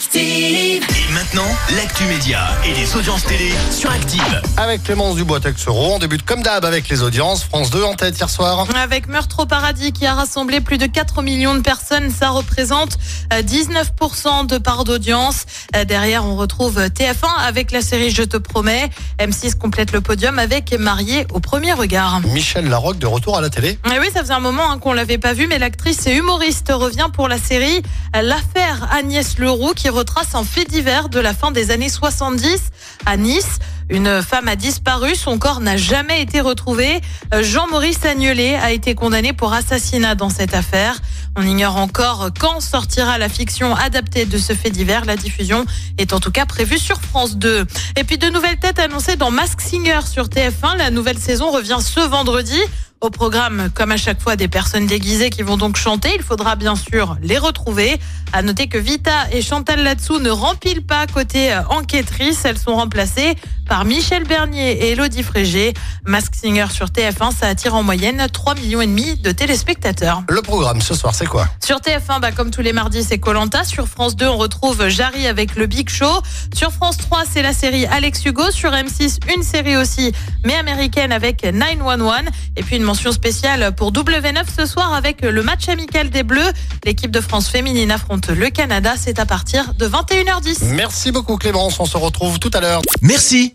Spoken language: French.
Active. Et maintenant, l'actu média et les audiences télé sur Active. Avec Clémence Dubois-Texero, on débute comme d'hab avec les audiences. France 2 en tête hier soir. Avec Meurtre au paradis qui a rassemblé plus de 4 millions de personnes, ça représente euh, 19% de part d'audience. Euh, Derrière, on retrouve TF1 avec la série Je te promets. M6 complète le podium avec Marié au premier regard. Michel Larocque de retour à la télé. Et oui, ça faisait un moment hein, qu'on l'avait pas vu, mais l'actrice et humoriste revient pour la série euh, L'affaire Agnès Leroux qui retrace un fait divers de la fin des années 70 à Nice. Une femme a disparu, son corps n'a jamais été retrouvé. Euh, Jean-Maurice Agnelet a été condamné pour assassinat dans cette affaire. On ignore encore quand sortira la fiction adaptée de ce fait divers. La diffusion est en tout cas prévue sur France 2. Et puis de nouvelles têtes annoncées dans Mask Singer sur TF1. La nouvelle saison revient ce vendredi. Au programme, comme à chaque fois, des personnes déguisées qui vont donc chanter. Il faudra bien sûr les retrouver. À noter que Vita et Chantal Latsou ne rempilent pas côté euh, enquêtrice. Elles sont remplacées par Michel Bernier et Elodie Frégé. Mask Singer sur TF1, ça attire en moyenne 3 millions et demi de téléspectateurs. Le programme ce soir, c'est quoi? Sur TF1, bah, comme tous les mardis, c'est Colanta. Sur France 2, on retrouve Jarry avec le Big Show. Sur France 3, c'est la série Alex Hugo. Sur M6, une série aussi, mais américaine avec 911. Et puis une mention spéciale pour W9 ce soir avec le match amical des Bleus. L'équipe de France féminine affronte le Canada. C'est à partir de 21h10. Merci beaucoup Clémence, on se retrouve tout à l'heure. Merci,